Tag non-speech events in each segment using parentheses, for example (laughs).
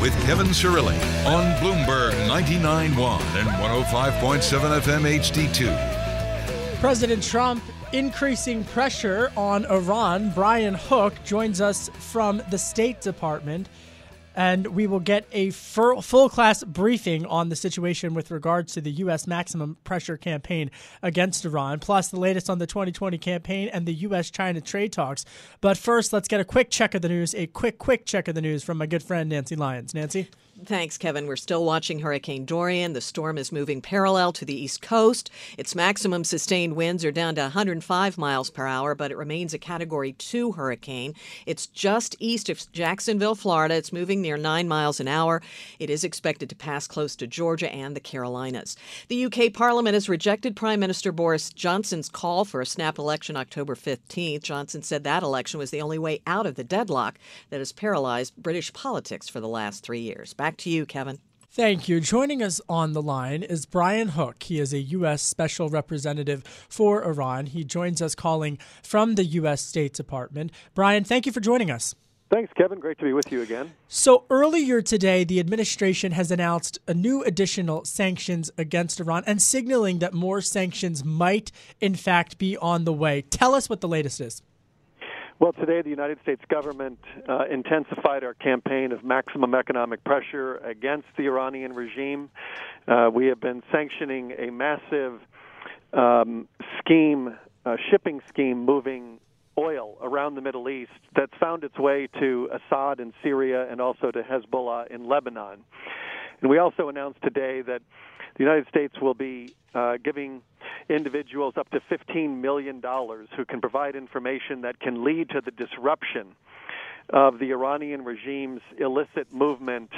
with Kevin Cirilli on Bloomberg 99.1 and 105.7 FM HD2. President Trump increasing pressure on Iran. Brian Hook joins us from the State Department and we will get a full class briefing on the situation with regards to the U.S. maximum pressure campaign against Iran, plus the latest on the 2020 campaign and the U.S. China trade talks. But first, let's get a quick check of the news, a quick, quick check of the news from my good friend Nancy Lyons. Nancy? Thanks, Kevin. We're still watching Hurricane Dorian. The storm is moving parallel to the east coast. Its maximum sustained winds are down to 105 miles per hour, but it remains a Category 2 hurricane. It's just east of Jacksonville, Florida. It's moving near 9 miles an hour. It is expected to pass close to Georgia and the Carolinas. The UK Parliament has rejected Prime Minister Boris Johnson's call for a snap election October 15th. Johnson said that election was the only way out of the deadlock that has paralyzed British politics for the last three years. Back Back to you, Kevin. Thank you. Joining us on the line is Brian Hook. He is a U.S. Special Representative for Iran. He joins us calling from the U.S. State Department. Brian, thank you for joining us. Thanks, Kevin. Great to be with you again. So, earlier today, the administration has announced a new additional sanctions against Iran and signaling that more sanctions might, in fact, be on the way. Tell us what the latest is. Well, today the United States government uh, intensified our campaign of maximum economic pressure against the Iranian regime. Uh, we have been sanctioning a massive um, scheme, uh, shipping scheme, moving oil around the Middle East that's found its way to Assad in Syria and also to Hezbollah in Lebanon. And we also announced today that the United States will be uh, giving individuals up to $15 million who can provide information that can lead to the disruption of the Iranian regime's illicit movement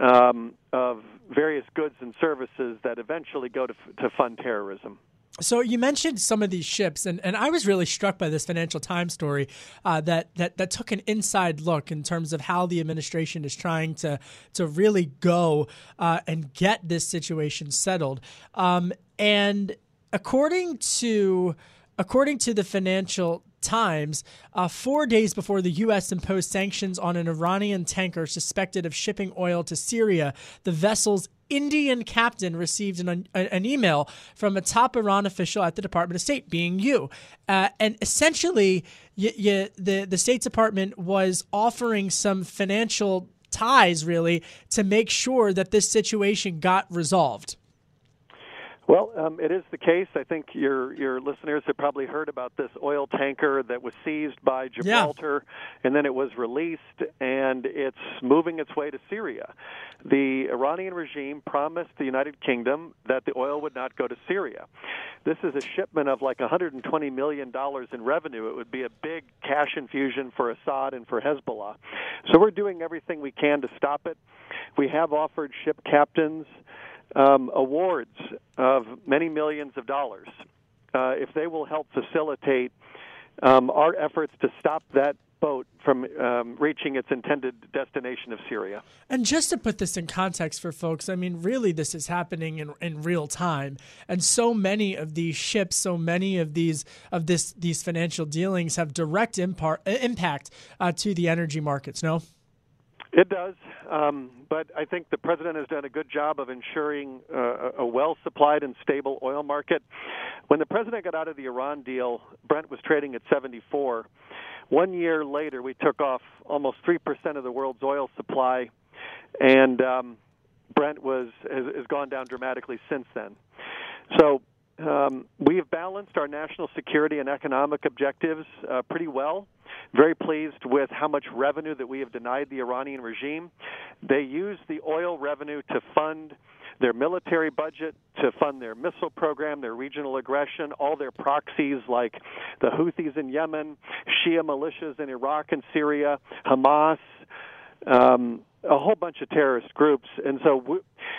um, of various goods and services that eventually go to, to fund terrorism. So you mentioned some of these ships, and, and I was really struck by this Financial Times story uh, that, that that took an inside look in terms of how the administration is trying to to really go uh, and get this situation settled. Um, and according to according to the Financial Times, uh, four days before the U.S. imposed sanctions on an Iranian tanker suspected of shipping oil to Syria, the vessel's Indian captain received an, an email from a top Iran official at the Department of State, being you. Uh, and essentially, y- y- the, the State Department was offering some financial ties, really, to make sure that this situation got resolved. Well, um, it is the case. I think your your listeners have probably heard about this oil tanker that was seized by Gibraltar, yeah. and then it was released, and it's moving its way to Syria. The Iranian regime promised the United Kingdom that the oil would not go to Syria. This is a shipment of like 120 million dollars in revenue. It would be a big cash infusion for Assad and for Hezbollah. So we're doing everything we can to stop it. We have offered ship captains um, awards of many millions of dollars uh, if they will help facilitate um, our efforts to stop that boat from um, reaching its intended destination of Syria. And just to put this in context for folks, I mean, really, this is happening in, in real time, and so many of these ships, so many of these of this these financial dealings have direct impar- impact uh, to the energy markets. No. It does, um, but I think the president has done a good job of ensuring uh, a well supplied and stable oil market. When the president got out of the Iran deal, Brent was trading at 74. One year later, we took off almost 3% of the world's oil supply and um, Brent was has, has gone down dramatically since then. So um, we have balanced our national security and economic objectives uh, pretty well. Very pleased with how much revenue that we have denied the Iranian regime. They use the oil revenue to fund their military budget, to fund their missile program, their regional aggression, all their proxies like the Houthis in Yemen, Shia militias in Iraq and Syria, Hamas. Um, a whole bunch of terrorist groups. And so we,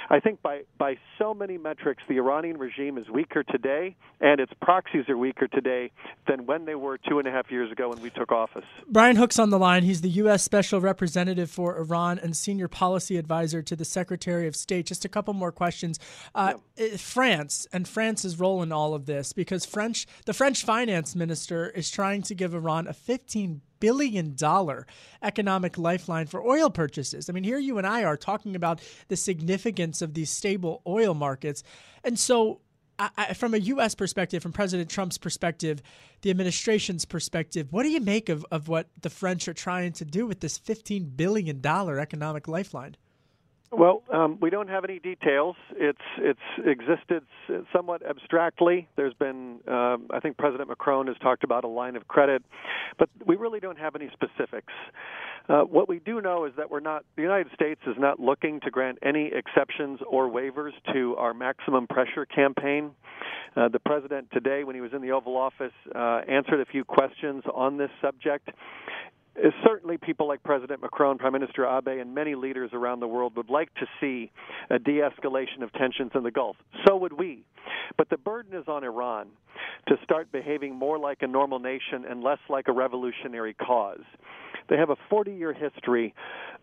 I think by, by so many metrics, the Iranian regime is weaker today, and its proxies are weaker today than when they were two and a half years ago when we took office. Brian Hook's on the line. He's the U.S. Special Representative for Iran and Senior Policy Advisor to the Secretary of State. Just a couple more questions. Uh, yeah. France and France's role in all of this, because French, the French finance minister is trying to give Iran a 15 billion dollar economic lifeline for oil purchases. I mean, here you and I are talking about the significance of these stable oil markets. And so I, from a U.S. perspective, from President Trump's perspective, the administration's perspective, what do you make of, of what the French are trying to do with this $15 billion economic lifeline? Well, um, we don't have any details. It's it's existed somewhat abstractly. There's been, um, I think, President Macron has talked about a line of credit, but we really don't have any specifics. Uh, what we do know is that we're not. The United States is not looking to grant any exceptions or waivers to our maximum pressure campaign. Uh, the president today, when he was in the Oval Office, uh, answered a few questions on this subject certainly people like President Macron, Prime Minister Abe, and many leaders around the world would like to see a de escalation of tensions in the Gulf. So would we. But the burden is on Iran to start behaving more like a normal nation and less like a revolutionary cause. They have a 40 year history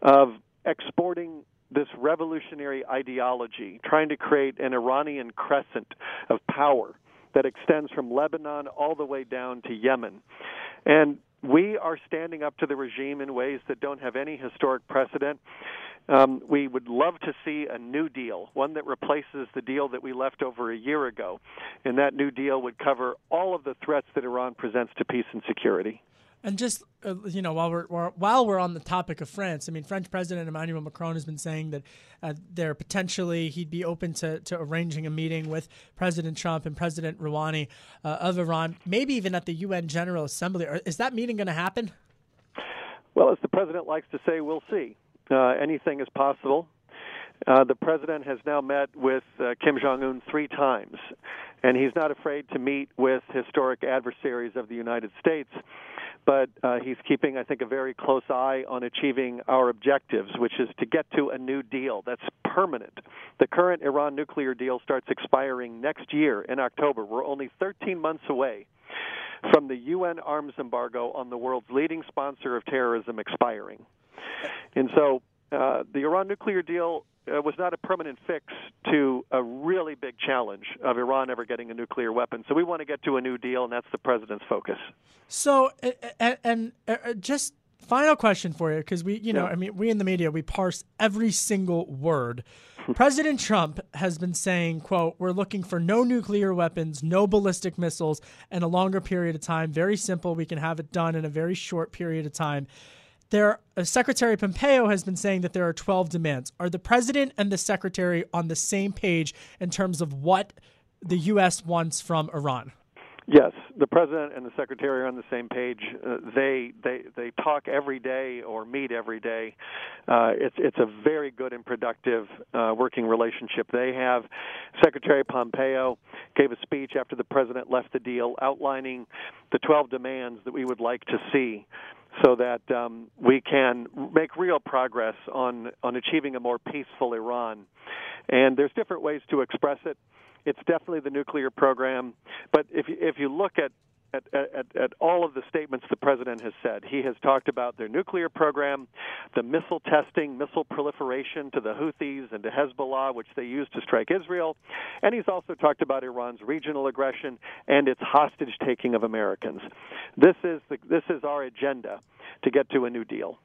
of exporting this revolutionary ideology, trying to create an Iranian crescent of power that extends from Lebanon all the way down to Yemen. And we are standing up to the regime in ways that don't have any historic precedent. Um, we would love to see a new deal, one that replaces the deal that we left over a year ago. And that new deal would cover all of the threats that Iran presents to peace and security. And just uh, you know, while we're, while we're on the topic of France, I mean, French President Emmanuel Macron has been saying that uh, there potentially he'd be open to, to arranging a meeting with President Trump and President Rouhani uh, of Iran, maybe even at the UN General Assembly. Is that meeting going to happen? Well, as the president likes to say, we'll see. Uh, anything is possible. Uh, the president has now met with uh, Kim Jong Un three times, and he's not afraid to meet with historic adversaries of the United States but uh, he's keeping, I think, a very close eye on achieving our objectives, which is to get to a new deal that's permanent. The current Iran nuclear deal starts expiring next year in October. We're only 13 months away from the UN arms embargo on the world's leading sponsor of terrorism expiring. And so uh, the Iran nuclear deal uh, was not a permanent fix to a really big challenge of Iran ever getting a nuclear weapon. So we want to get to a new deal, and that's the president's focus. So, and, and uh, just final question for you, because we, you know, yeah. I mean, we in the media we parse every single word. President Trump has been saying, quote, we're looking for no nuclear weapons, no ballistic missiles, and a longer period of time. Very simple. We can have it done in a very short period of time there uh, Secretary Pompeo has been saying that there are 12 demands. Are the president and the secretary on the same page in terms of what the U.S. wants from Iran? Yes, the president and the secretary are on the same page. Uh, they they they talk every day or meet every day. Uh, it's it's a very good and productive uh, working relationship they have. Secretary Pompeo gave a speech after the president left the deal, outlining the 12 demands that we would like to see so that um, we can make real progress on on achieving a more peaceful Iran. And there's different ways to express it. It's definitely the nuclear program, but if you, if you look at at, at, at, all of the statements the president has said. He has talked about their nuclear program, the missile testing, missile proliferation to the Houthis and to Hezbollah, which they use to strike Israel. And he's also talked about Iran's regional aggression and its hostage taking of Americans. This is, the, this is our agenda to get to a new deal.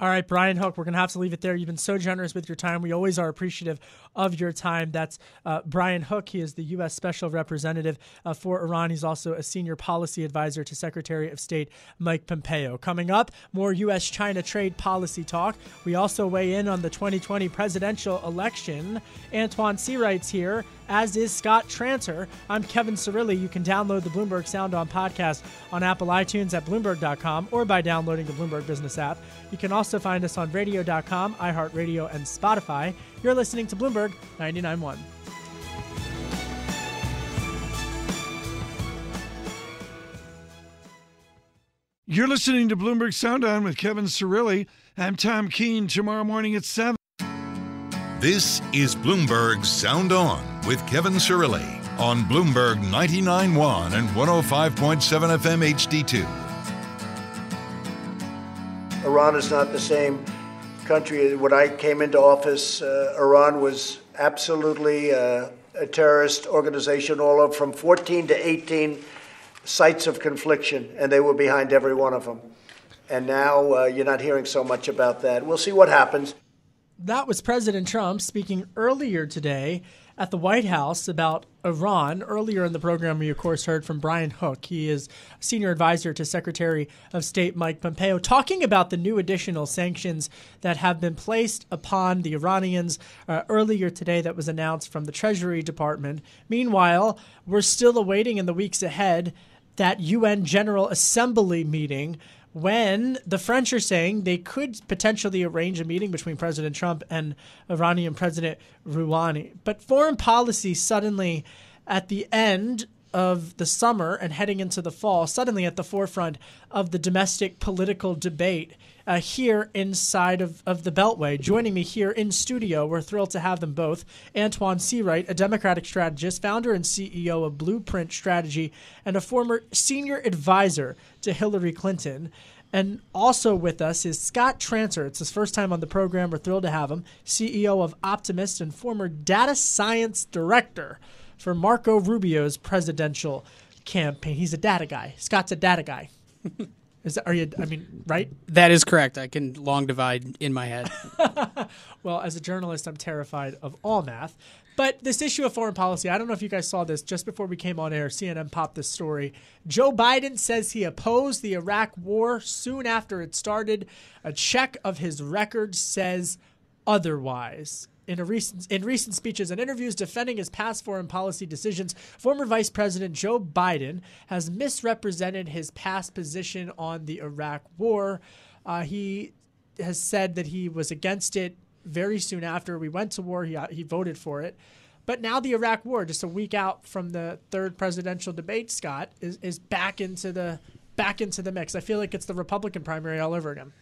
All right, Brian Hook, we're going to have to leave it there. You've been so generous with your time. We always are appreciative of your time. That's uh, Brian Hook. He is the U.S. Special Representative uh, for Iran. He's also a senior policy advisor to Secretary of State Mike Pompeo. Coming up, more U.S. China trade policy talk. We also weigh in on the 2020 presidential election. Antjuan Seawright's here as is Scott Tranter. I'm Kevin Cirilli. You can download the Bloomberg Sound On podcast on Apple iTunes at Bloomberg.com or by downloading the Bloomberg Business app. You can also find us on radio.com, iHeartRadio, and Spotify. You're listening to Bloomberg 99.1. You're listening to Bloomberg Sound On with Kevin Cirilli. I'm Tom Keene. Tomorrow morning at 7. This is Bloomberg Sound On with Kevin Cirilli on Bloomberg 99.1 and 105.7 FM HD2. Iran is not the same country. When I came into office, uh, Iran was absolutely uh, a terrorist organization, all of from 14 to 18 sites of confliction, and they were behind every one of them. And now uh, you're not hearing so much about that. We'll see what happens that was President Trump speaking earlier today at the White House about Iran. Earlier in the program, we of course heard from Brian Hook. He is senior advisor to Secretary of State Mike Pompeo, talking about the new additional sanctions that have been placed upon the Iranians uh, earlier today, that was announced from the Treasury Department. Meanwhile, we're still awaiting in the weeks ahead that UN General Assembly meeting when the French are saying they could potentially arrange a meeting between President Trump and Iranian President Rouhani. But foreign policy suddenly, at the end of the summer and heading into the fall, suddenly at the forefront of the domestic political debate uh, here inside of, of the Beltway. Joining me here in studio, we're thrilled to have them both. Antjuan Seawright, a Democratic strategist, founder and CEO of Blueprint Strategy, and a former senior advisor to Hillary Clinton. And also with us is Scott Tranter. It's his first time on the program. We're thrilled to have him. CEO of Optimus and former data science director for Marco Rubio's presidential campaign. He's a data guy. Scott's a data guy. (laughs) Is that, are you? I mean, right? That is correct. I can long divide in my head. (laughs) well, as a journalist, I'm terrified of all math. But this issue of foreign policy, I don't know if you guys saw this just before we came on air. CNN popped this story. Joe Biden says he opposed the Iraq war soon after it started. A check of his record says otherwise. In, recent, in recent speeches and interviews defending his past foreign policy decisions, former Vice President Joe Biden has misrepresented his past position on the Iraq war. Uh, he has said that he was against it very soon after we went to war. He, uh, he voted for it. But now the Iraq war, just a week out from the third presidential debate, Scott, is, is back into the back into the mix. I feel like it's the Republican primary all over again.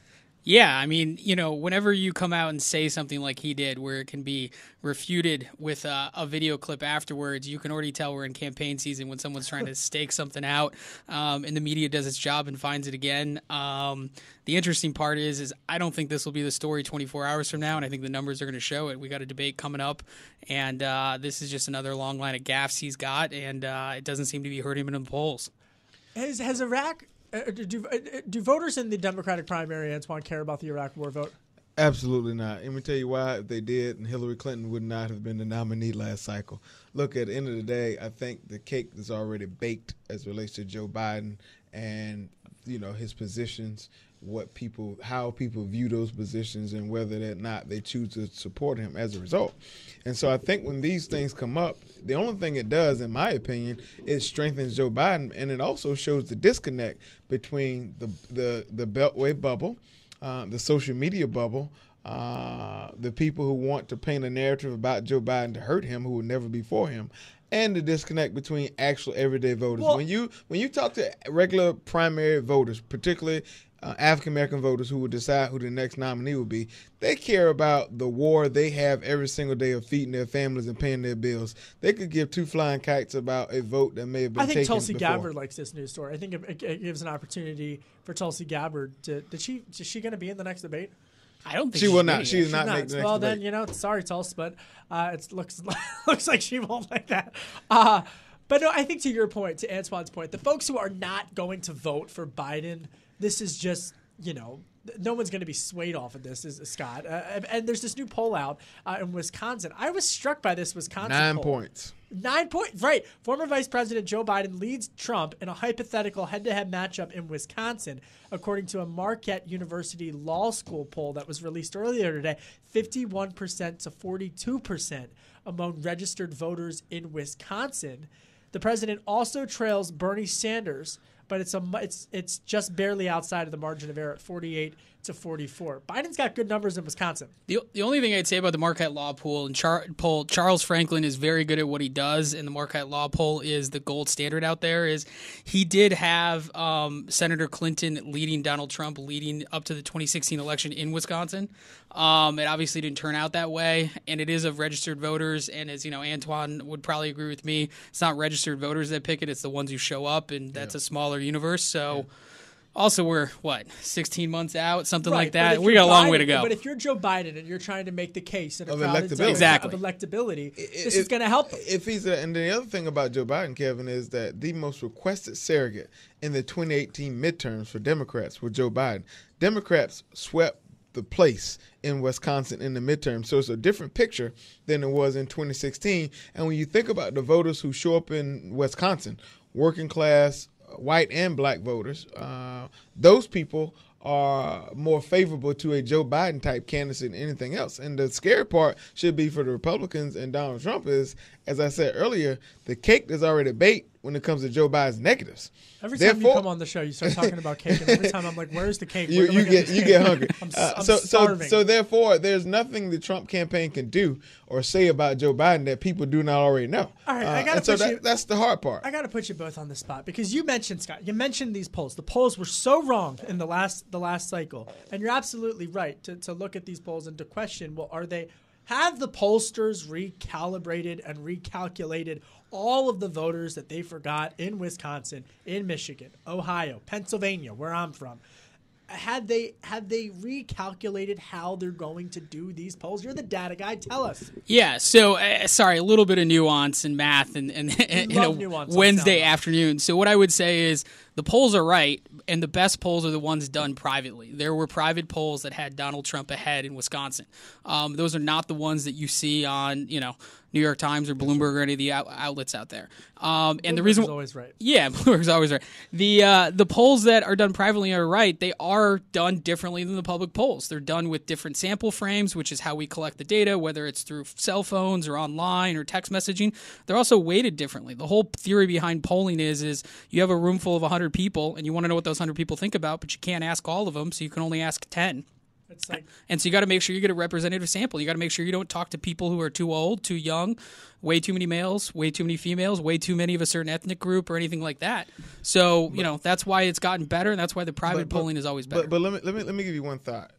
Yeah, I mean, you know, whenever you come out and say something like he did, where it can be refuted with a, a video clip afterwards, you can already tell we're in campaign season when someone's trying to stake something out, um, and the media does its job and finds it again. Um, the interesting part is, is I don't think this will be the story 24 hours from now, and I think the numbers are going to show it. We got a debate coming up, and uh, this is just another long line of gaffes he's got, and uh, it doesn't seem to be hurting him in the polls. Has, has Iraq Uh, uh, do, uh, uh, do voters in the Democratic primary, Antjuan, care about the Iraq War vote? Absolutely not. Let me tell you why. If they did, and Hillary Clinton would not have been the nominee last cycle. Look, at the end of the day, I think the cake is already baked as relates to Joe Biden and you know his positions what people how people view those positions and whether or not they choose to support him as a result. And so I think when these things come up, the only thing it does, in my opinion, is strengthens Joe Biden and it also shows the disconnect between the the, the Beltway bubble, uh, the social media bubble, uh, the people who want to paint a narrative about Joe Biden to hurt him, who will never be for him, and the disconnect between actual everyday voters. Well, when you when you talk to regular primary voters, particularly uh, African American voters who will decide who the next nominee will be, they care about the war they have every single day of feeding their families and paying their bills. They could give two flying kites about a vote that may have been. I think Tulsi before. Gabbard likes this news story. I think it, it, gives an opportunity for Tulsi Gabbard to. Did she? Is she going to be in the next debate? I don't think she will not. She's not, not. well, debate. then you know, sorry, Tulsi, but uh, it looks (laughs) looks like she won't like that. Uh, but no, I think to your point, to Antjuan's point, the folks who are not going to vote for Biden, this is just you know, no one's going to be swayed off of this, is Scott. Uh, and there's this new poll out uh, in Wisconsin. I was struck by this Wisconsin nine poll. points. Nine points, right? Former Vice President Joe Biden leads Trump in a hypothetical head-to-head matchup in Wisconsin, according to a Marquette University Law School poll that was released earlier today. Fifty-one percent to forty-two percent among registered voters in Wisconsin. The president also trails Bernie Sanders, but it's a it's it's just barely outside of the margin of error at 48 to 44. Biden's got good numbers in Wisconsin. The, the only thing I'd say about the Marquette Law poll and Char, poll, Charles Franklin is very good at what he does, and the Marquette Law poll is the gold standard out there. Is he did have um, Senator Clinton leading Donald Trump leading up to the 2016 election in Wisconsin. Um, it obviously didn't turn out that way, and it is of registered voters. And as you know, Antjuan would probably agree with me. It's not registered voters that pick it; it's the ones who show up, and that's yeah. a smaller universe. So. Yeah also, we're what 16 months out, something right, like that. We got a long Biden, way to go. But if you're Joe Biden and you're trying to make the case of electability, exactly. of electability, it, this it, is going to help. Him. If he's a, and the other thing about Joe Biden, Kevin, is that the most requested surrogate in the 2018 midterms for Democrats was Joe Biden. Democrats swept the place in Wisconsin in the midterm. So it's a different picture than it was in 2016. And when you think about the voters who show up in Wisconsin, working class, white and black voters, uh, those people are more favorable to a Joe Biden type candidate than anything else. And the scary part should be for the Republicans and Donald Trump is, as I said earlier, the cake is already baked when it comes to Joe Biden's negatives. Every time Therefore, you come on the show, you start talking about cake, and every time I'm like, "Where's the cake?" You, you get you get hungry. (laughs) I'm, uh, I'm so starving. so so therefore, there's nothing the Trump campaign can do or say about Joe Biden that people do not already know. All right, uh, I gotta so put that, you, that's the hard part. I got to put you both on the spot because you mentioned Scott. You mentioned these polls. The polls were so wrong in the last the last cycle, and you're absolutely right to to look at these polls and to question, well, are they have the pollsters recalibrated and recalculated all of the voters that they forgot in Wisconsin, in Michigan, Ohio, Pennsylvania, where I'm from? had they had they recalculated how they're going to do these polls? You're the data guy. Tell us. Yeah. So uh, sorry, a little bit of nuance and math and and, and (laughs) a Wednesday afternoon. So what I would say is the polls are right, and the best polls are the ones done privately. There were private polls that had Donald Trump ahead in Wisconsin. Um, those are not the ones that you see on you know New York Times or Bloomberg or any of the out- outlets out there. Um, and the reason Bloomberg's always right. Yeah, (laughs) Bloomberg's always right. The uh, the polls that are done privately are right. They are done differently than the public polls. They're done with different sample frames, which is how we collect the data, whether it's through cell phones or online or text messaging. They're also weighted differently. The whole theory behind polling is is you have a room full of 100 people and you want to know what those 100 people think about, but you can't ask all of them, so you can only ask 10. It's like, and so you got to make sure you get a representative sample. You got to make sure you don't talk to people who are too old, too young, way too many males, way too many females, way too many of a certain ethnic group or anything like that. So you know that's why it's gotten better, and that's why the private but, polling is always better. But, but let me let me let me give you one thought.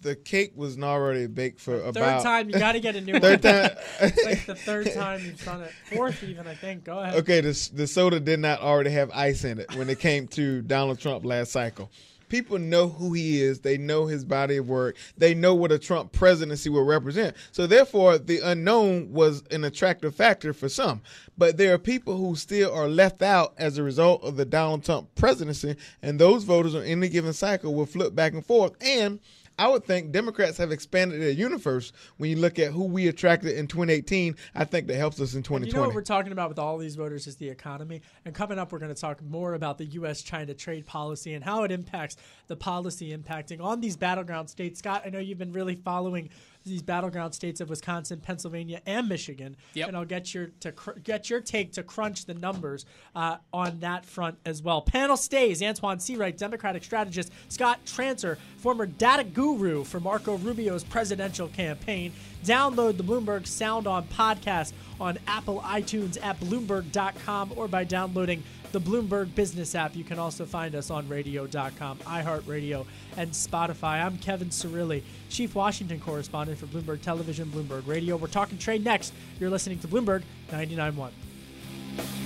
The cake was not already baked for third about third time. You got to get a new (laughs) third one. time. it's like the third time you've done it. Fourth, even I think. Go ahead. Okay, the the soda did not already have ice in it when it came to Donald Trump last cycle people know who he is. They know his body of work. They know what a Trump presidency will represent. So therefore, the unknown was an attractive factor for some. But there are people who still are left out as a result of the Donald Trump presidency, and those voters on any given cycle will flip back and forth. And I would think Democrats have expanded their universe when you look at who we attracted in 2018. I think that helps us in 2020. And you know what we're talking about with all these voters is the economy. And coming up, we're going to talk more about the U.S. China trade policy and how it impacts the policy impacting on these battleground states. Scott, I know you've been really following these battleground states of Wisconsin, Pennsylvania, and Michigan. Yep. And I'll get your to cr- get your take to crunch the numbers uh, on that front as well. Panel stays: Antjuan Seawright, Democratic strategist; Scott Tranter, former data guru for Marco Rubio's presidential campaign. Download the Bloomberg Sound On podcast on Apple iTunes at Bloomberg.com or by downloading the Bloomberg Business app. You can also find us on radio.com, iHeartRadio, and Spotify. I'm Kevin Cirilli, Chief Washington Correspondent for Bloomberg Television, Bloomberg Radio. We're talking trade next. You're listening to Bloomberg 99.1.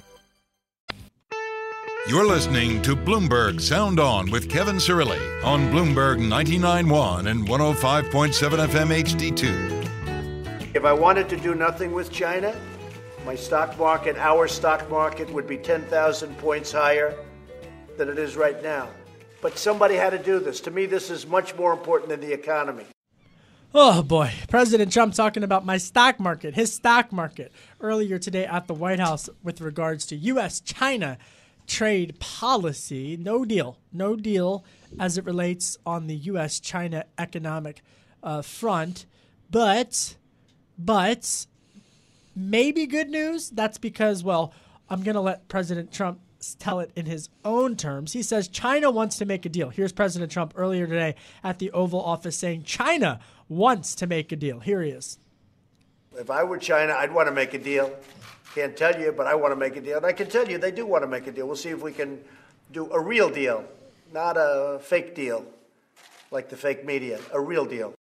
You're listening to Bloomberg Sound On with Kevin Cirilli on Bloomberg 99.1 and 105.7 FM HD2. If I wanted to do nothing with China, my stock market, our stock market, would be 10,000 points higher than it is right now. But somebody had to do this. To me, this is much more important than the economy. Oh boy, President Trump talking about my stock market, his stock market, earlier today at the White House with regards to U.S. China trade policy. No deal. No deal as it relates on the U.S. China economic uh, front. But, but, maybe good news. That's because, well, I'm going to let President Trump tell it in his own terms. He says China wants to make a deal. Here's President Trump earlier today at the Oval Office saying China wants to make a deal. Here he is. If I were China, I'd want to make a deal. Can't tell you, but I want to make a deal. And I can tell you they do want to make a deal. We'll see if we can do a real deal, not a fake deal like the fake media, a real deal.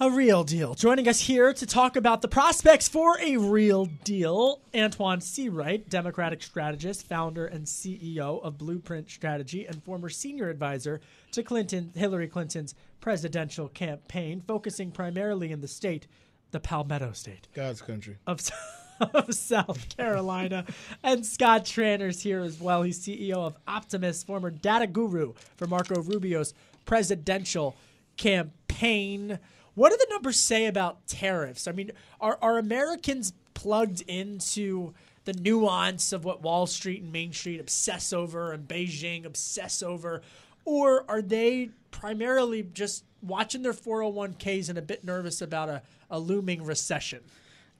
A real deal. Joining us here to talk about the prospects for a real deal, Antjuan Seawright, Democratic strategist, founder and CEO of Blueprint Strategy, and former senior advisor to Clinton, Hillary Clinton's presidential campaign, focusing primarily in the state, the Palmetto State, God's country of. (laughs) (laughs) of South Carolina. and Scott Tranter's here as well. He's CEO of Optimus, former data guru for Marco Rubio's presidential campaign. What do the numbers say about tariffs? I mean, are, are Americans plugged into the nuance of what Wall Street and Main Street obsess over and Beijing obsess over? Or are they primarily just watching their 401ks and a bit nervous about a, a looming recession?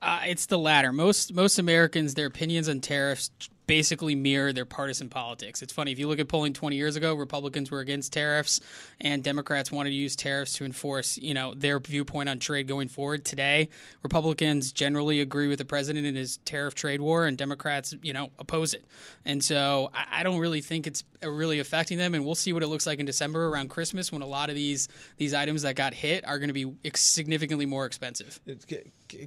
Uh, it's the latter. Most most Americans, their opinions on tariffs basically mirror their partisan politics. It's funny if you look at polling 20 years ago, Republicans were against tariffs and Democrats wanted to use tariffs to enforce, you know, their viewpoint on trade going forward. Today, Republicans generally agree with the president in his tariff trade war and Democrats, you know, oppose it. And so I, I don't really think it's uh, really affecting them and we'll see what it looks like in December around Christmas when a lot of these these items that got hit are going to be significantly more expensive. It's,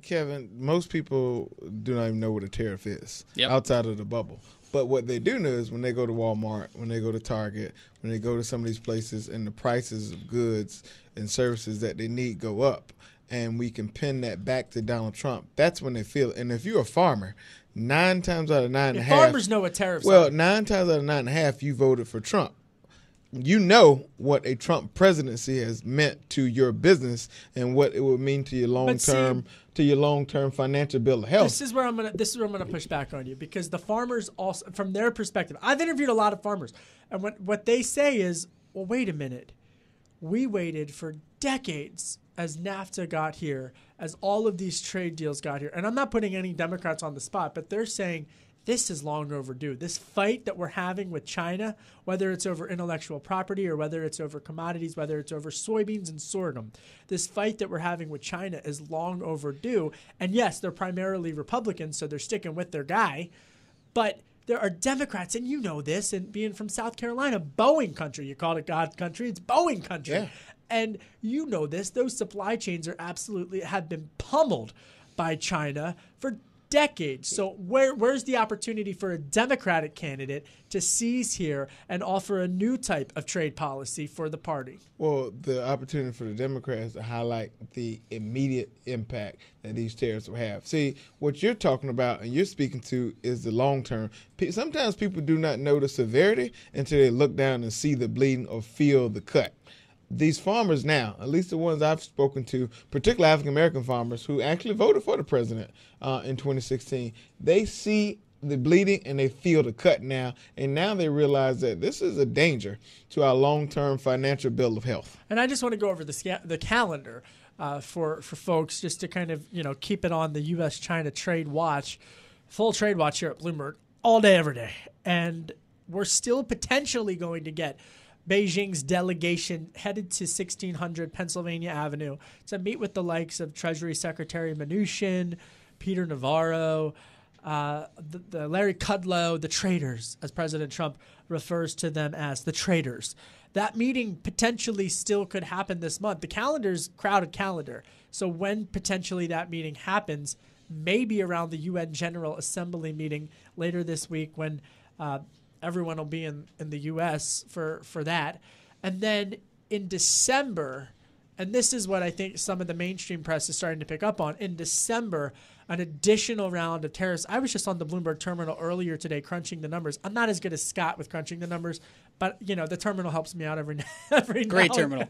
Kevin, most people do not even know what a tariff is yep. outside of the bubble. But what they do know is when they go to Walmart, when they go to Target, when they go to some of these places, and the prices of goods and services that they need go up, and we can pin that back to Donald Trump. That's when they feel it. And if you're a farmer, nine times out of nine and a half, farmers know what tariffs. Well, are. nine times out of nine and a half, you voted for Trump you know what a Trump presidency has meant to your business and what it would mean to your long term to your long term financial bill of health. This is where I'm gonna this is where I'm gonna push back on you because the farmers also from their perspective, I've interviewed a lot of farmers, and what what they say is, well, wait a minute, we waited for decades as NAFTA got here, as all of these trade deals got here, and I'm not putting any Democrats on the spot, but they're saying this is long overdue. This fight that we're having with China, whether it's over intellectual property or whether it's over commodities, whether it's over soybeans and sorghum, this fight that we're having with China is long overdue. And yes, they're primarily Republicans, so they're sticking with their guy. But there are Democrats, and you know this, and being from South Carolina, Boeing country. You call it God's country, it's Boeing country. Yeah. And you know this, those supply chains are absolutely have been pummeled by China for decades. So where where's the opportunity for a Democratic candidate to seize here and offer a new type of trade policy for the party? Well, the opportunity for the Democrats to highlight the immediate impact that these tariffs will have. See, what you're talking about and you're speaking to is the long term. Sometimes people do not know the severity until they look down and see the bleeding or feel the cut these farmers now, at least the ones I've spoken to, particularly African American farmers who actually voted for the president uh, in 2016, they see the bleeding and they feel the cut now. And now they realize that this is a danger to our long term financial bill of health. And I just want to go over the, the calendar uh, for, for folks just to kind of you know keep it on the U.S. China trade watch, full trade watch here at Bloomberg all day, every day. And we're still potentially going to get Beijing's delegation headed to 1600 Pennsylvania Avenue to meet with the likes of Treasury Secretary Mnuchin, Peter Navarro, uh, the, the Larry Kudlow, the traitors, as President Trump refers to them as the traitors. That meeting potentially still could happen this month. The calendar's crowded calendar. So when potentially that meeting happens, maybe around the UN General Assembly meeting later this week when uh, everyone will be in, in the U.S. for for that, and then in December, and this is what I think some of the mainstream press is starting to pick up on. In December, an additional round of tariffs. I was just on the Bloomberg terminal earlier today crunching the numbers. I'm not as good as Scott with crunching the numbers, but you know the terminal helps me out every (laughs) every great terminal.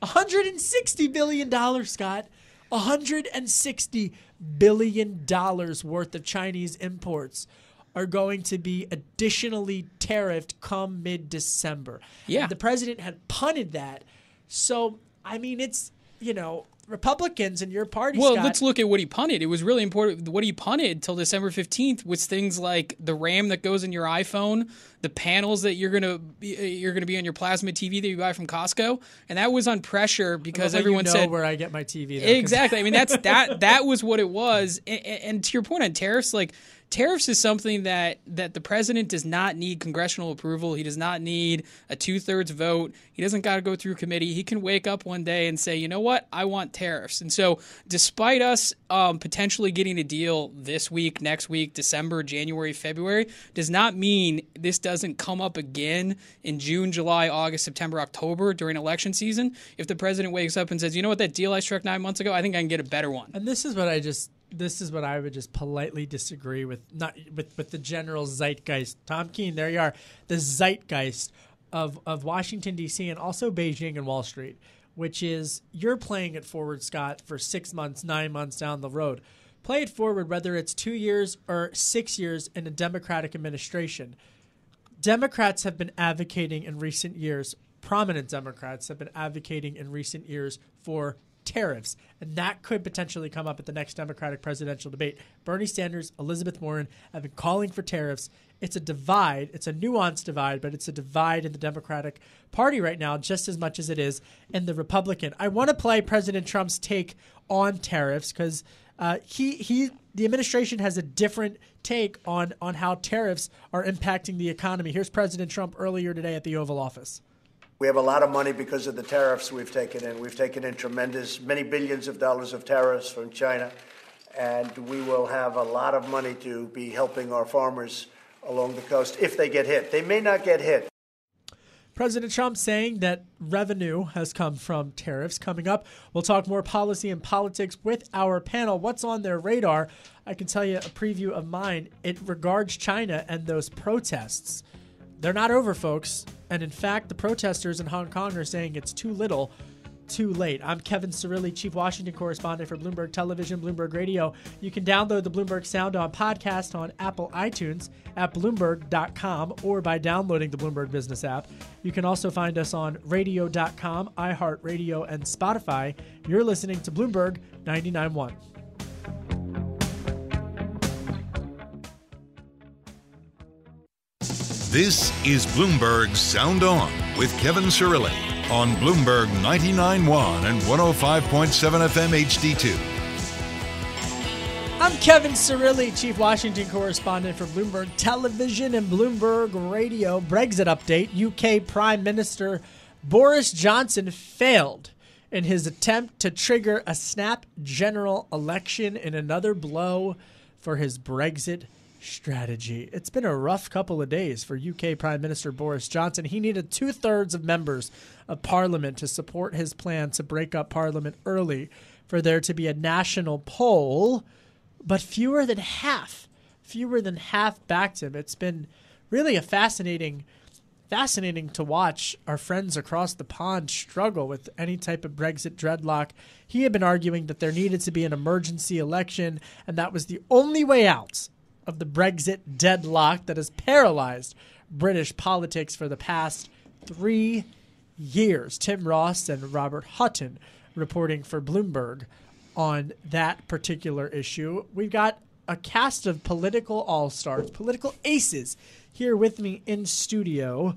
160 billion dollars, Scott. 160 billion dollars worth of Chinese imports are going to be additionally tariffed come mid December. Yeah. And the president had punted that. So, I mean, it's, you know, Republicans in your party. Well, Scott, let's look at what he punted. It was really important. What he punted till December 15th was things like the RAM that goes in your iPhone, the panels that you're gonna be, uh, you're gonna be on your plasma TV that you buy from Costco, and that was on pressure because everyone you know said where I get my TV. Though, exactly. I mean, that's that that was what it was. And, and to your point on tariffs, like tariffs is something that that the president does not need congressional approval. He does not need a two thirds vote. He doesn't got to go through committee. He can wake up one day and say, you know what, I want tariffs. And so, despite us um, potentially getting a deal this week, next week, December, January, February, does not mean this doesn't come up again in June, July, August, September, October during election season. If the president wakes up and says, you know what, that deal I struck nine months ago, I think I can get a better one. And this is what I just this is what I would just politely disagree with not with, with the general zeitgeist. Tom Keene, there you are. The zeitgeist of, of Washington DC and also Beijing and Wall Street, which is you're playing it forward, Scott, for six months, nine months down the road. Play it forward whether it's two years or six years in a Democratic administration. Democrats have been advocating in recent years, prominent Democrats have been advocating in recent years for tariffs, and that could potentially come up at the next Democratic presidential debate. Bernie Sanders, Elizabeth Warren have been calling for tariffs. It's a divide. It's a nuanced divide, but it's a divide in the Democratic Party right now, just as much as it is in the Republican. I want to play President Trump's take on tariffs because uh, he he the administration has a different take on on how tariffs are impacting the economy. Here's President Trump earlier today at the Oval Office. We have a lot of money because of the tariffs we've taken in. We've taken in tremendous, many billions of dollars of tariffs from China, and we will have a lot of money to be helping our farmers along the coast if they get hit. They may not get hit. President Trump saying that revenue has come from tariffs. Coming up, we'll talk more policy and politics with our panel. What's on their radar? I can tell you a preview of mine. It regards China and those protests. They're not over, folks. And in fact, the protesters in Hong Kong are saying it's too little, too late. I'm Kevin Cirilli, Chief Washington Correspondent for Bloomberg Television, Bloomberg Radio. You can download the Bloomberg Sound on podcast on Apple iTunes at Bloomberg.com or by downloading the Bloomberg Business app. You can also find us on Radio.com, iHeartRadio, and Spotify. You're listening to Bloomberg 99.1. This is Bloomberg Sound On with Kevin Cirilli on Bloomberg 99.1 and 105.7 FM HD2. I'm Kevin Cirilli, Chief Washington Correspondent for Bloomberg Television and Bloomberg Radio. Brexit update UK Prime Minister Boris Johnson failed in his attempt to trigger a snap general election in another blow for his Brexit strategy. It's been a rough couple of days for UK Prime Minister Boris Johnson. He needed two thirds of members of Parliament to support his plan to break up Parliament early for there to be a national poll, but fewer than half, fewer than half backed him. It's been really a fascinating. Fascinating to watch our friends across the pond struggle with any type of Brexit dreadlock. He had been arguing that there needed to be an emergency election, and that was the only way out of the Brexit deadlock that has paralyzed British politics for the past three years. Tim Ross and Robert Hutton reporting for Bloomberg on that particular issue. We've got a cast of political all stars, political aces, here with me in studio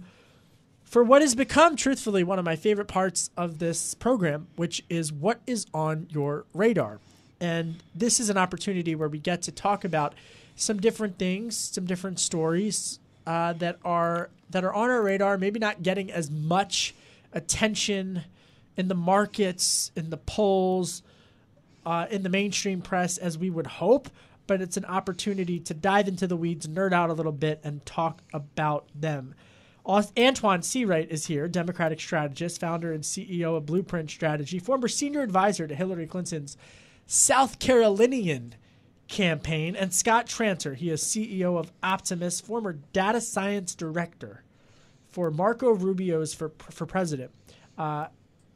for what has become, truthfully, one of my favorite parts of this program, which is what is on your radar. And this is an opportunity where we get to talk about some different things, some different stories uh, that are that are on our radar, maybe not getting as much attention in the markets, in the polls, uh, in the mainstream press as we would hope. But it's an opportunity to dive into the weeds, nerd out a little bit, and talk about them. Antjuan Seawright is here, Democratic strategist, founder and CEO of Blueprint Strategy, former senior advisor to Hillary Clinton's South Carolinian campaign, and Scott Tranter. He is CEO of Optimus, former data science director for Marco Rubio's for for president. Uh,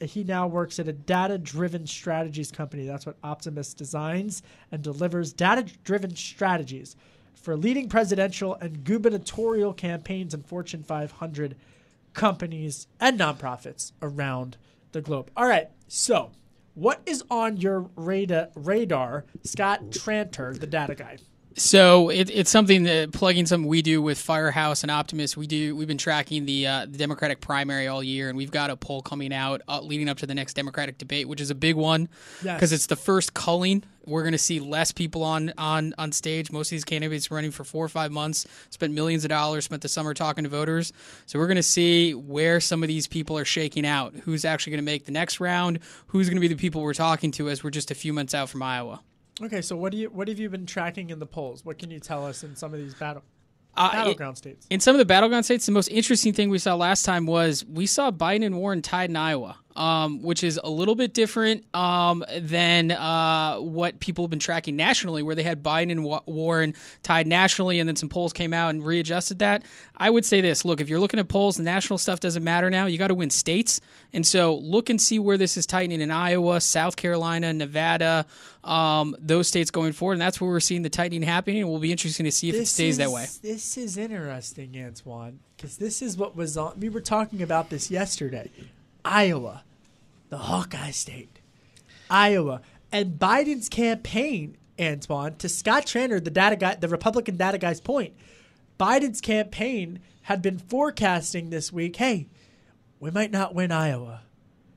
he now works at a data-driven strategies company. That's what Optimus designs and delivers data-driven strategies for leading presidential and gubernatorial campaigns in Fortune 500 companies and nonprofits around the globe. All right, so what is on your radar, radar Scott Tranter, the data guy? So it, it's something that plugging something we do with Firehouse and Optimus. We do. We've been tracking the, uh, the Democratic primary all year, and we've got a poll coming out uh, leading up to the next Democratic debate, which is a big one because yes. it's the first culling. We're going to see less people on on on stage. Most of these candidates running for four or five months, spent millions of dollars, spent the summer talking to voters. So we're going to see where some of these people are shaking out. Who's actually going to make the next round? Who's going to be the people we're talking to as we're just a few months out from Iowa? Okay, so what do you what have you been tracking in the polls? What can you tell us in some of these battle uh, battleground states? In some of the battleground states, the most interesting thing we saw last time was we saw Biden and Warren tied in Iowa um, which is a little bit different um, than uh, what people have been tracking nationally, where they had Biden and Warren tied nationally, and then some polls came out and readjusted that. I would say this: look, if you're looking at polls, the national stuff doesn't matter now. You got to win states, and so look and see where this is tightening in Iowa, South Carolina, Nevada, um, those states going forward, and that's where we're seeing the tightening happening. And we'll be interesting to see if this it stays is, that way. This is interesting, Antjuan, because this is what was on. We were talking about this yesterday. Iowa the Hawkeye State, Iowa, and Biden's campaign, Antjuan, to Scott Tranter, the data guy, the Republican data guy's point, Biden's campaign had been forecasting this week, hey, we might not win Iowa.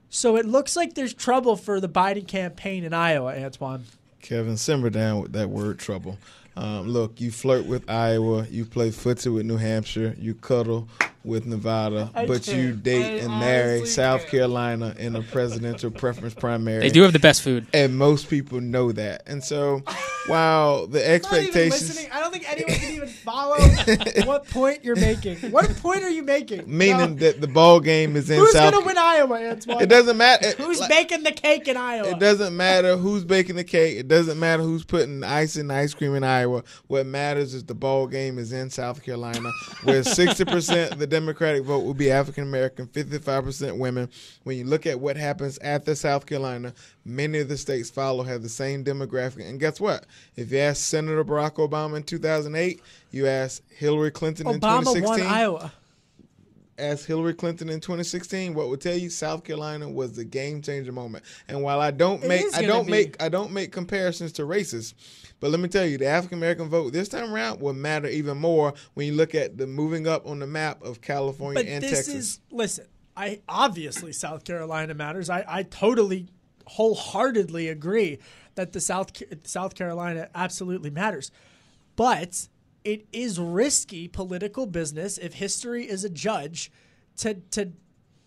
So it looks like there's trouble for the Biden campaign in Iowa, Antjuan. Kevin, simmer down with that word trouble. Um, look, you flirt with Iowa, you play footsie with New Hampshire, you cuddle with Nevada, I but can't. you date I and marry South can't. Carolina in a presidential preference primary. They do have the best food, and most people know that. And so, while the expectations, I don't think anyone can even follow (laughs) what point you're making. What point are you making? Meaning no. that the ball game is in who's South. Who's gonna win Iowa, Antjuan? It doesn't matter. Who's like, baking the cake in Iowa? It doesn't matter who's baking the cake. It doesn't matter who's putting ice in ice cream in Iowa. What matters is the ball game is in South Carolina, where sixty percent of the Democratic vote will be African American, 55% women. When you look at what happens after South Carolina, many of the states follow have the same demographic. And guess what? If you ask Senator Barack Obama in 2008, you ask Hillary Clinton Obama in 2016. won Iowa. Ask Hillary Clinton in 2016, what would tell you South Carolina was the game changer moment. And while I don't make I don't be. make I don't make comparisons to races, but let me tell you, the African American vote this time around will matter even more when you look at the moving up on the map of California but and this Texas. Is, listen, I obviously South Carolina matters. I, I totally wholeheartedly agree that the South South Carolina absolutely matters. But it is risky political business if history is a judge to to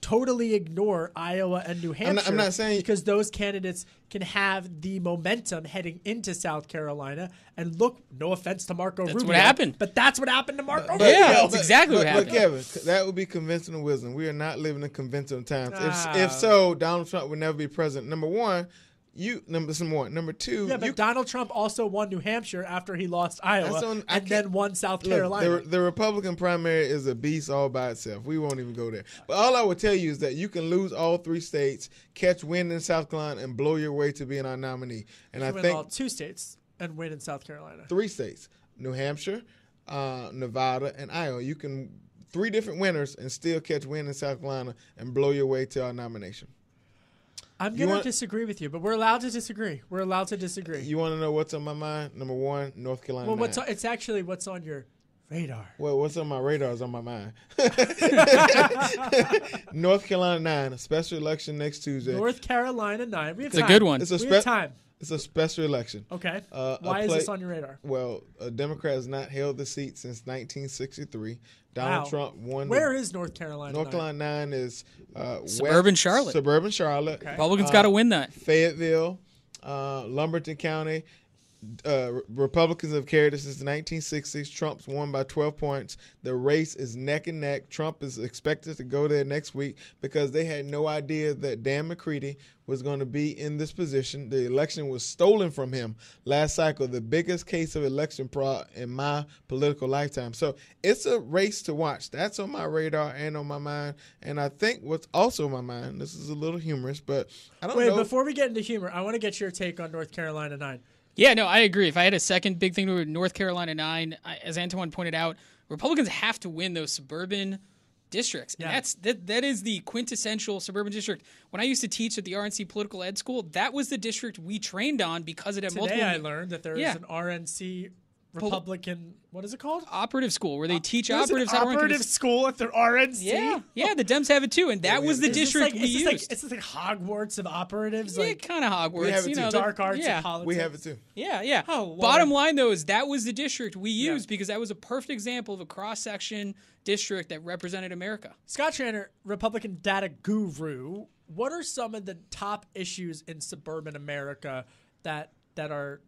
totally ignore Iowa and New Hampshire. I'm not, I'm not, saying because those candidates can have the momentum heading into South Carolina. And look, no offense to Marco that's Rubio, what happened. but that's what happened to Marco but, Rubio. Yeah, that's but, exactly but, what happened. But Kevin, that would be conventional wisdom. We are not living in conventional times. Ah. If, if so, Donald Trump would never be president. Number one you number some more. Number two, yeah, but you, Donald Trump also won New Hampshire after he lost Iowa, on, and then won South Carolina. Look, the, the, Republican primary is a beast all by itself. We won't even go there. But all I will tell you is that you can lose all three states, catch wind in South Carolina, and blow your way to being our nominee. And you I think all two states and win in South Carolina. Three states: New Hampshire, uh, Nevada, and Iowa. You can three different winners and still catch wind in South Carolina and blow your way to our nomination. I'm You going to want- disagree with you, but we're allowed to disagree. We're allowed to disagree. You want to know what's on my mind? Number one, North Carolina. well, what's on, it's actually what's on your radar. Well, what's on my radar is on my mind. (laughs) (laughs) North Carolina nine, a special election next Tuesday. North Carolina nine. We have It's a good one. It's a we have spe- time. It's a special election. Okay. Uh, a Why is this on your radar? Well, a Democrat has not held the seat since 1963. Donald Wow. Trump won. Where the, is North Carolina? North nine? Carolina nine is uh, Suburban west- Charlotte. Suburban Charlotte. Okay. Republicans Uh, got to win that. Fayetteville, uh, Lumberton County. Uh, Republicans have carried it since the 1960s. Trump's won by 12 points. The race is neck and neck. Trump is expected to go there next week because they had no idea that Dan McCready was going to be in this position. The election was stolen from him last cycle, the biggest case of election fraud in my political lifetime. So it's a race to watch. That's on my radar and on my mind. And I think what's also on my mind, this is a little humorous, but I don't Wait, know. before we get into humor, I want to get your take on North Carolina nine. Yeah, no, I agree. If I had a second big thing to North Carolina nine, I, as Antjuan pointed out, Republicans have to win those suburban districts. Yeah. And that's that that is the quintessential suburban district. When I used to teach at the RNC Political Ed School, that was the district we trained on because it had Today multiple I learned that there is Yeah. an RNC Republican. What is it called? operative school where they teach There's an operatives how to run operative committees. school at their RNC. Yeah, yeah, the Dems have it too, and that was the Is this district like, we is this used. like, is this like Hogwarts of operatives? yeah, like kind of Hogwarts. have it you too. know, dark arts yeah. of politics. we have it too. Yeah, yeah. Oh, Lord. Bottom line though is that was the district we Yeah. used because that was a perfect example of a cross section district that represented America. Scott Tranter, Republican data guru. What are some of the top issues in suburban America that that are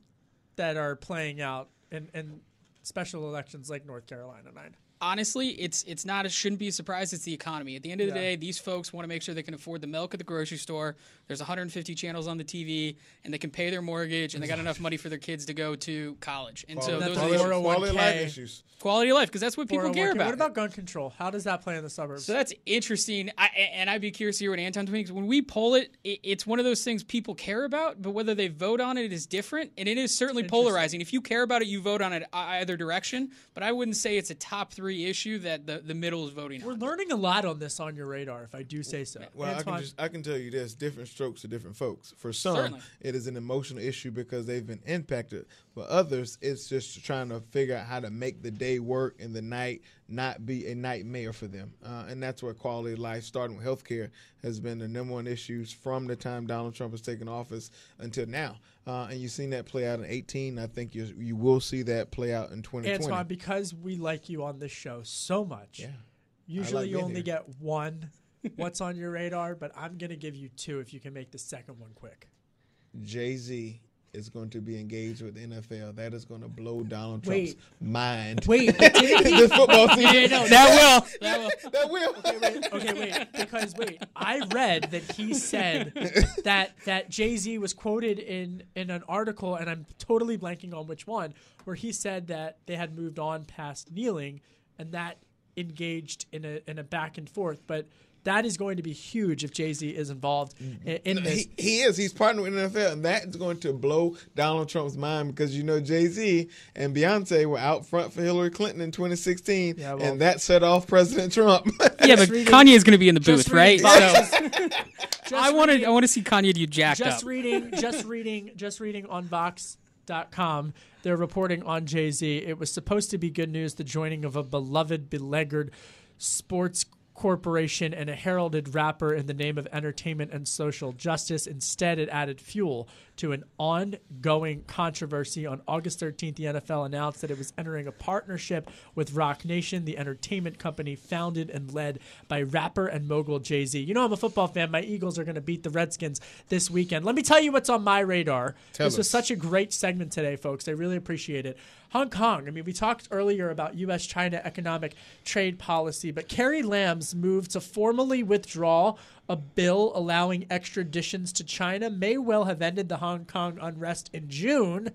that are playing out in, in special elections like North Carolina nine? honestly, it's it's not it shouldn't be a surprise. It's the economy. At the end of the Yeah. day, these folks want to make sure they can afford the milk at the grocery store. There's 150 channels on the TV, and they can pay their mortgage, and they got enough money for their kids to go to college. And so those a are the four- Quality, quality 401k. life issues. quality of life because that's what people care oh about. What about gun control? How does that play in the suburbs? So that's interesting, I, and I'd be curious to hear what Antjuan thinks. When we poll it, it, it's one of those things people care about, but whether they vote on it is different, and it is certainly polarizing. If you care about it, you vote on it either direction. But I wouldn't say it's a top three issue that the, the middle is voting We're on. learning a lot on this on your radar, if I do say so. Well, I can just I can tell you this: different strokes for different folks. For some, Certainly. it is an emotional issue because they've been impacted. For others, it's just trying to figure out how to make the day work and the night not be a nightmare for them. Uh, and that's where quality of life, starting with healthcare, has been the number one issues from the time Donald Trump has taken office until now. Uh, and you've seen that play out in 18. I think you you will see that play out in 2020. Antjuan, because we like you on this show so much, Yeah. usually like you only here. get one. What's on your radar? But I'm going to give you two if you can make the second one quick. Jay Z is going to be engaged with the NFL. That is going to blow Donald Wait. Trump's mind. Wait, (laughs) this football season. Yeah, no, that will. That will. That will. okay, wait, because wait, I read that he said (laughs) that that Jay Z was quoted in in an article, and I'm totally blanking on which one, where he said that they had moved on past kneeling, and that engaged in a in a back and forth, but. That is going to be huge if Jay Z is involved mm-hmm. in, in this. He, he is. He's partnered with the NFL, and that's going to blow Donald Trump's mind because you know Jay Z and Beyonce were out front for Hillary Clinton in 2016, Yeah, well- and that set off President Trump. (laughs) Yeah, but reading- Kanye is going to be in the just booth, right? reading- So (laughs) Just I want to. I want to see Kanye do jacked just up. reading (laughs) just reading just reading on vox.com they're reporting on jay-z it was supposed to be good news the joining of a beloved beleaguered sports corporation and a heralded rapper in the name of entertainment and social justice. Instead it added fuel to an ongoing controversy. On august 13th the nfl announced that it was entering a partnership with Roc Nation the entertainment company founded and led by rapper and mogul jay-z. You know i'm a football fan. My eagles are going to beat the redskins this weekend. Let me tell you what's on my radar. Tell this was such a great segment today folks. I really appreciate it hong kong i mean we talked earlier about us china economic trade policy but carrie lam's move to formally withdraw a bill allowing extraditions to china may well have ended the hong kong unrest in june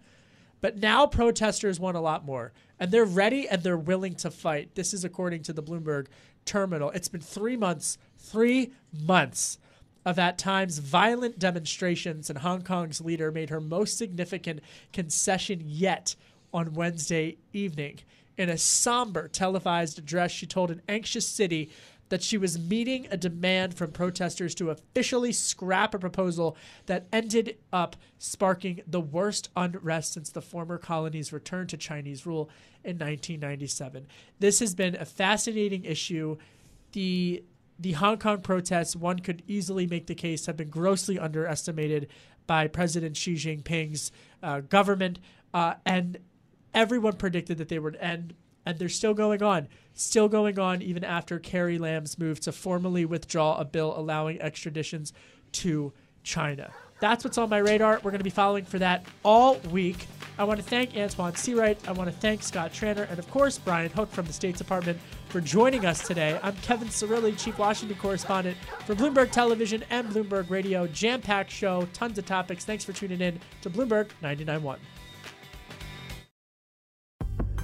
but now protesters want a lot more, and they're ready and they're willing to fight. This is according to the Bloomberg terminal. It's been three months, three months of at times violent demonstrations, and Hong Kong's leader made her most significant concession yet on Wednesday evening. In a somber televised address, she told an anxious city that she was meeting a demand from protesters to officially scrap a proposal that ended up sparking the worst unrest since the former colony's return to Chinese rule in 1997. This has been a fascinating issue. The the Hong Kong protests, one could easily make the case, have been grossly underestimated by President Xi Jinping's uh, government, uh, and everyone predicted that they would end, and they're still going on, still going on even after Carrie Lam's move to formally withdraw a bill allowing extraditions to China. That's what's on my radar. We're going to be following for that all week. I want to thank Antjuan Seawright. I want to thank Scott Tranter, and of course, Brian Hook from the State Department for joining us today. I'm Kevin Cirilli, Chief Washington Correspondent for Bloomberg Television and Bloomberg Radio. Jam packed show, tons of topics. Thanks for tuning in to Bloomberg 99.1.